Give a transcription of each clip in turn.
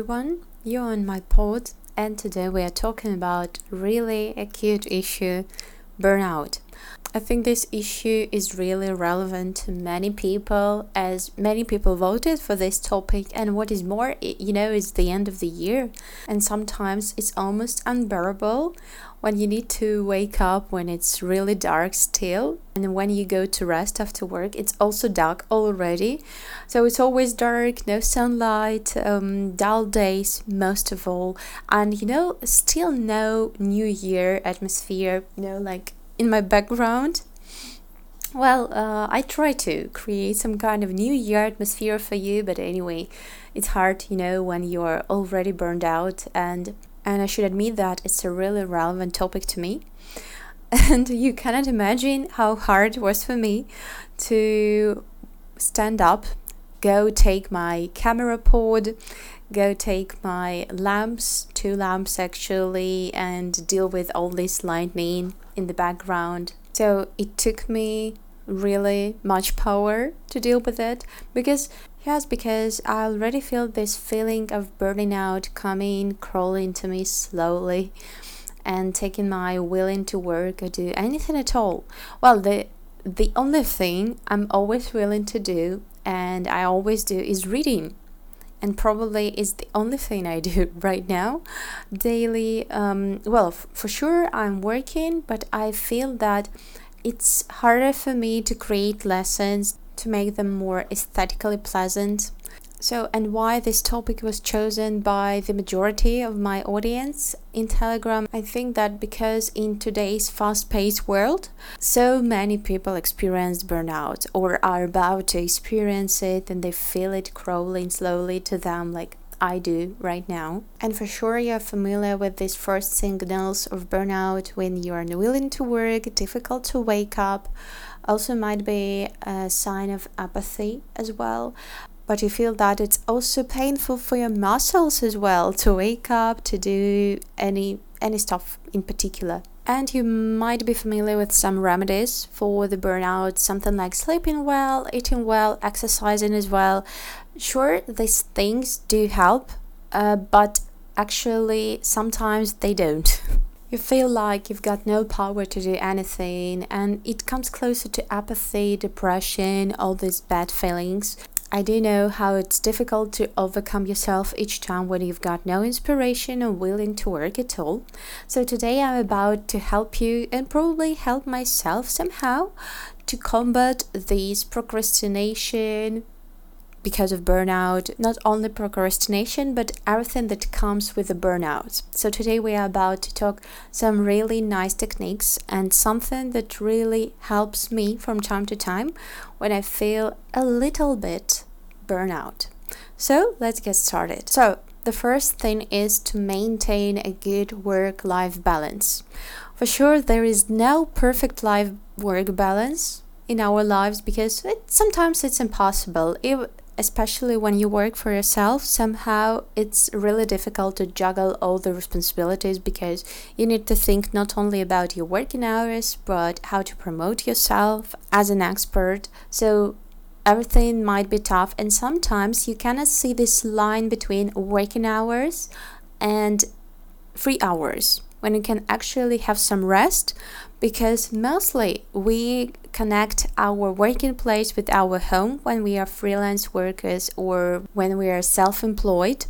everyone, you're on my pod, and today we are talking about really acute issue burnout. I think this issue is really relevant to many people as many people voted for this topic and what is more you know it's the end of the year and sometimes it's almost unbearable when you need to wake up when it's really dark still and when you go to rest after work it's also dark already. So it's always dark no sunlight um, dull days most of all. And you know still no new year atmosphere you know like in my background. Well, uh, I try to create some kind of new year atmosphere for you, but anyway, it's hard, you know, when you're already burned out and and I should admit that it's a really relevant topic to me. And you cannot imagine how hard it was for me to stand up, go take my camera pod, go take my lamps, two lamps actually, and deal with all this lightning in the background. So it took me really much power to deal with it because yes because i already feel this feeling of burning out coming crawling to me slowly and taking my will into work or do anything at all well the the only thing i'm always willing to do and i always do is reading and probably is the only thing I do right now daily. Um, well, f- for sure, I'm working, but I feel that it's harder for me to create lessons to make them more aesthetically pleasant so, and why this topic was chosen by the majority of my audience in Telegram, I think that because in today's fast paced world, so many people experience burnout or are about to experience it and they feel it crawling slowly to them, like I do right now. And for sure, you're familiar with these first signals of burnout when you are unwilling to work, difficult to wake up. Also, might be a sign of apathy as well but you feel that it's also painful for your muscles as well to wake up to do any any stuff in particular. And you might be familiar with some remedies for the burnout something like sleeping well eating well exercising as well. Sure these things do help uh, but actually sometimes they don't. You feel like you've got no power to do anything and it comes closer to apathy depression all these bad feelings I do know how it's difficult to overcome yourself each time when you've got no inspiration or willing to work at all. So today I'm about to help you and probably help myself somehow to combat these procrastination because of burnout, not only procrastination, but everything that comes with the burnout. So today we are about to talk some really nice techniques and something that really helps me from time to time when I feel a little bit burnout. So let's get started. So the first thing is to maintain a good work life balance. For sure, there is no perfect life work balance in our lives because it, sometimes it's impossible. Especially when you work for yourself, somehow it's really difficult to juggle all the responsibilities because you need to think not only about your working hours but how to promote yourself as an expert. So everything might be tough, and sometimes you cannot see this line between working hours and free hours when you can actually have some rest because mostly we connect our working place with our home when we are freelance workers or when we are self employed.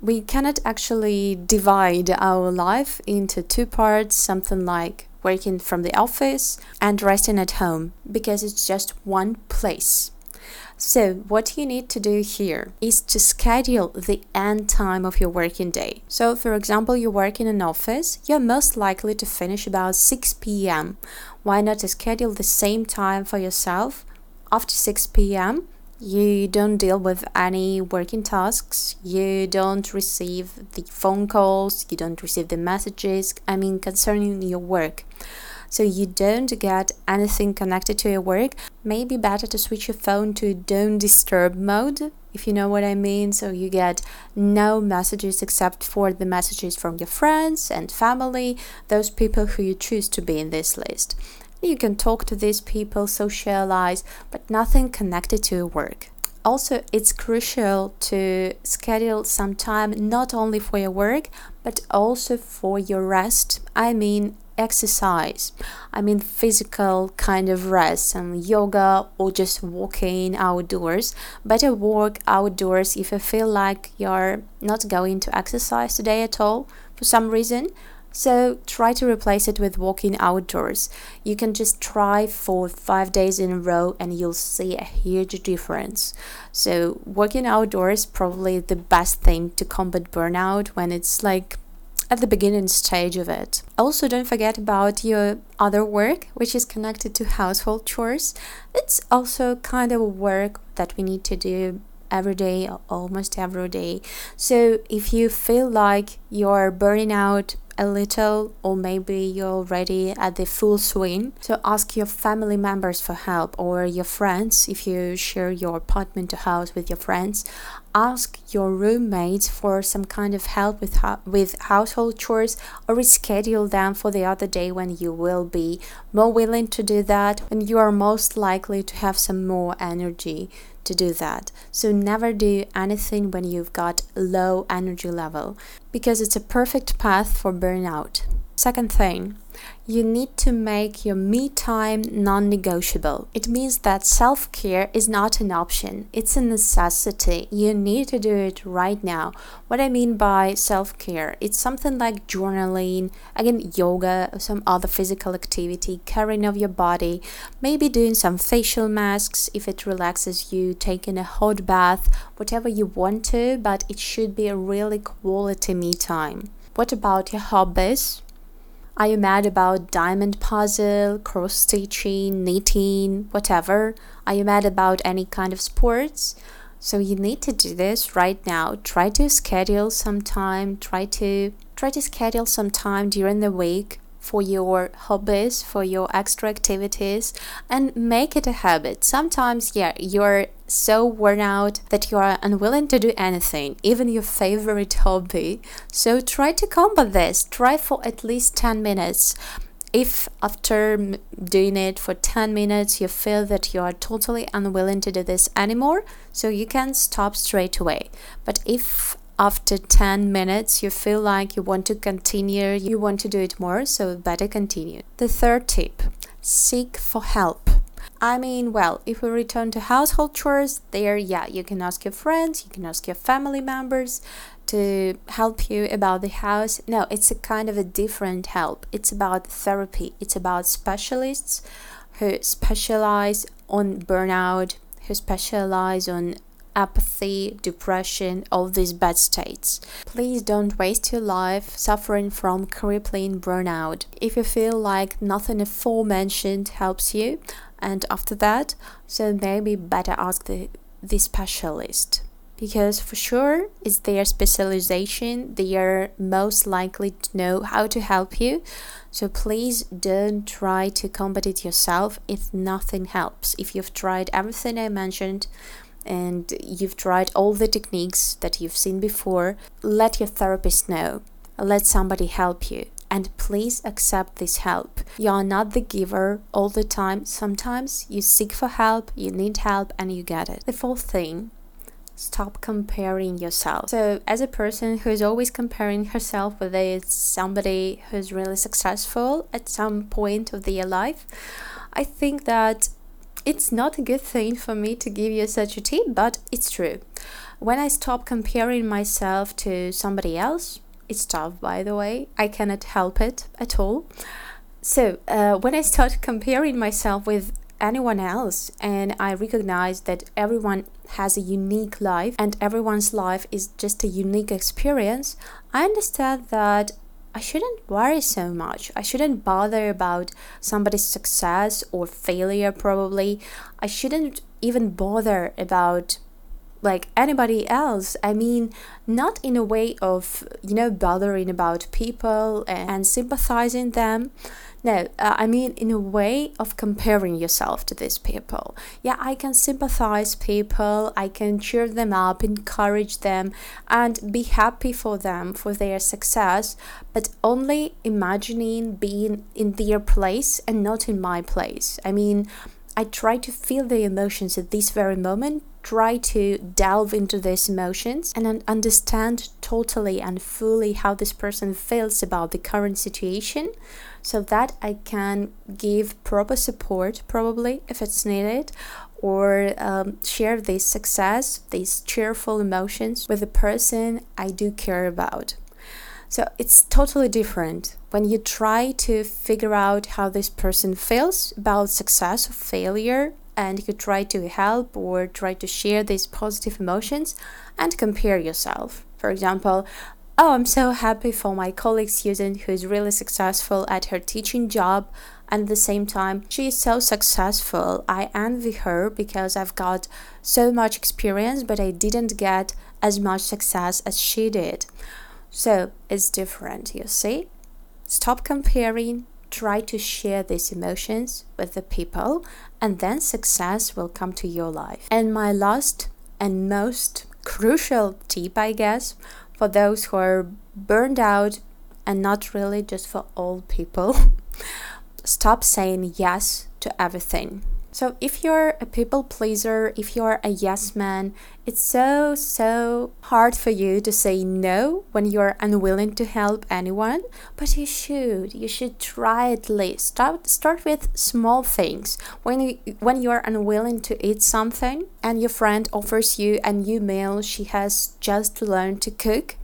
We cannot actually divide our life into two parts, something like working from the office and resting at home, because it's just one place. So, what you need to do here is to schedule the end time of your working day. So, for example, you work in an office, you're most likely to finish about 6 p.m. Why not schedule the same time for yourself? After 6 p.m., you don't deal with any working tasks, you don't receive the phone calls, you don't receive the messages, I mean, concerning your work so you don't get anything connected to your work, maybe better to switch your phone to don't disturb mode if you know what I mean. So you get no messages except for the messages from your friends and family, those people who you choose to be in this list. You can talk to these people, socialize, but nothing connected to your work. Also, it's crucial to schedule some time not only for your work but also for your rest. I mean, exercise. I mean, physical kind of rest, and yoga or just walking outdoors. Better walk outdoors if you feel like you're not going to exercise today at all for some reason. So try to replace it with walking outdoors. You can just try for five days in a row and you'll see a huge difference. So walking outdoors probably the best thing to combat burnout when it's like at the beginning stage of it. Also, don't forget about your other work, which is connected to household chores. It's also kind of work that we need to do every day, almost every day. So, if you feel like you're burning out a little, or maybe you're already at the full swing. So ask your family members for help or your friends if you share your apartment or house with your friends. Ask your roommates for some kind of help with with household chores or reschedule them for the other day when you will be more willing to do that and you are most likely to have some more energy to do that. So never do anything when you've got low energy level because it's a perfect path for burnout. Second thing, you need to make your me time non negotiable. It means that self care is not an option, it's a necessity. You need to do it right now. What I mean by self care, it's something like journaling, again, yoga, or some other physical activity, caring of your body, maybe doing some facial masks if it relaxes you, taking a hot bath, whatever you want to, but it should be a really quality me time. What about your hobbies? Are you mad about diamond puzzle, cross stitching, knitting, whatever? Are you mad about any kind of sports? So you need to do this right now. Try to schedule some time, try to try to schedule some time during the week for your hobbies, for your extra activities, and make it a habit. Sometimes, yeah, you're so worn out that you are unwilling to do anything, even your favorite hobby. So try to combat this. Try for at least 10 minutes. If after doing it for 10 minutes you feel that you are totally unwilling to do this anymore, so you can stop straight away. But if after 10 minutes you feel like you want to continue, you want to do it more, so better continue. The third tip seek for help. I mean, well, if we return to household chores, there, yeah, you can ask your friends, you can ask your family members to help you about the house. No, it's a kind of a different help. It's about therapy, it's about specialists who specialize on burnout, who specialize on apathy, depression, all these bad states. Please don't waste your life suffering from crippling burnout. If you feel like nothing aforementioned helps you, and after that, so maybe better ask the, the specialist because for sure it's their specialization they are most likely to know how to help you so please don't try to combat it yourself if nothing helps if you've tried everything i mentioned and you've tried all the techniques that you've seen before, let your therapist know. Let somebody help you. And please accept this help. You are not the giver all the time. Sometimes you seek for help, you need help, and you get it. The fourth thing stop comparing yourself. So, as a person who is always comparing herself with somebody who's really successful at some point of their life, I think that it's not a good thing for me to give you such a tip, but it's true. When I stop comparing myself to somebody else, it's tough, by the way, I cannot help it at all. So, uh, when I start comparing myself with anyone else and I recognize that everyone has a unique life and everyone's life is just a unique experience, I understand that I shouldn't worry so much. I shouldn't bother about somebody's success or failure, probably. I shouldn't even bother about like anybody else. I mean, not in a way of, you know, bothering about people and sympathizing them. No, uh, I mean in a way of comparing yourself to these people. Yeah, I can sympathize people, I can cheer them up, encourage them, and be happy for them for their success, but only imagining being in their place and not in my place. I mean, I try to feel the emotions at this very moment, try to delve into these emotions and understand totally and fully how this person feels about the current situation so that I can give proper support, probably if it's needed, or um, share this success, these cheerful emotions with the person I do care about. So it's totally different when you try to figure out how this person feels about success or failure and you try to help or try to share these positive emotions and compare yourself. For example, oh, I'm so happy for my colleague Susan who is really successful at her teaching job and at the same time she is so successful. I envy her because I've got so much experience but I didn't get as much success as she did. So it's different, you see? Stop comparing, try to share these emotions with the people, and then success will come to your life. And my last and most crucial tip, I guess, for those who are burned out and not really just for all people, stop saying yes to everything. So, if you're a people pleaser, if you're a yes man, it's so, so hard for you to say no when you're unwilling to help anyone. But you should. You should try at least. Start, start with small things. When, you, when you're unwilling to eat something and your friend offers you a new meal she has just learned to cook,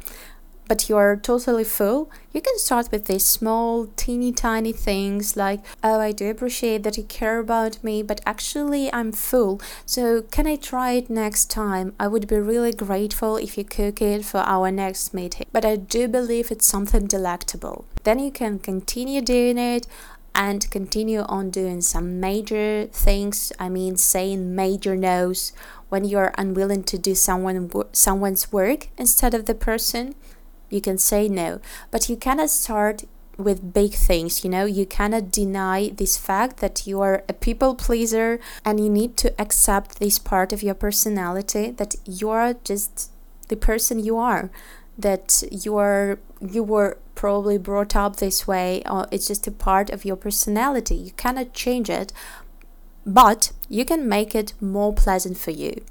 but you're totally full, you can start with these small, teeny tiny things like, oh, I do appreciate that you care about me, but actually I'm full, so can I try it next time? I would be really grateful if you cook it for our next meeting, but I do believe it's something delectable. Then you can continue doing it and continue on doing some major things. I mean, saying major no's when you're unwilling to do someone someone's work instead of the person you can say no. But you cannot start with big things you know? You cannot deny this fact that you are a people pleaser and you need to accept this part of your personality that you are just the person you are that you are you were probably brought up this way or it's just a part of your personality. You cannot change it but you can make it more pleasant for you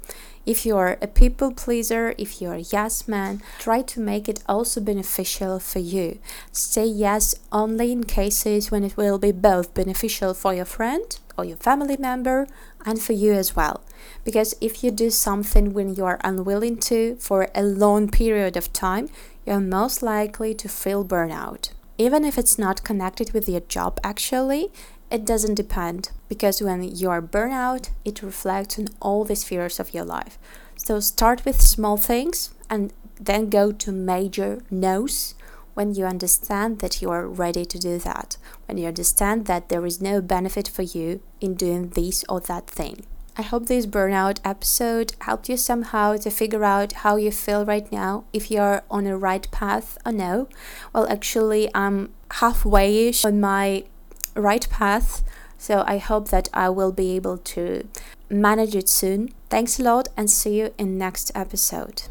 if you're a people pleaser, if you're a yes man, try to make it also beneficial for you. Say yes only in cases when it will be both beneficial for your friend or your family member and for you as well. Because if you do something when you are unwilling to for a long period of time, you're most likely to feel burnout. Even if it's not connected with your job actually, it doesn't depend because when you are burnout, it reflects on all the spheres of your life. So start with small things and then go to major no's when you understand that you are ready to do that, when you understand that there is no benefit for you in doing this or that thing. I hope this burnout episode helped you somehow to figure out how you feel right now, if you're on a right path or no. Well, actually, I'm halfway ish on my right path. So I hope that I will be able to manage it soon. Thanks a lot and see you in next episode.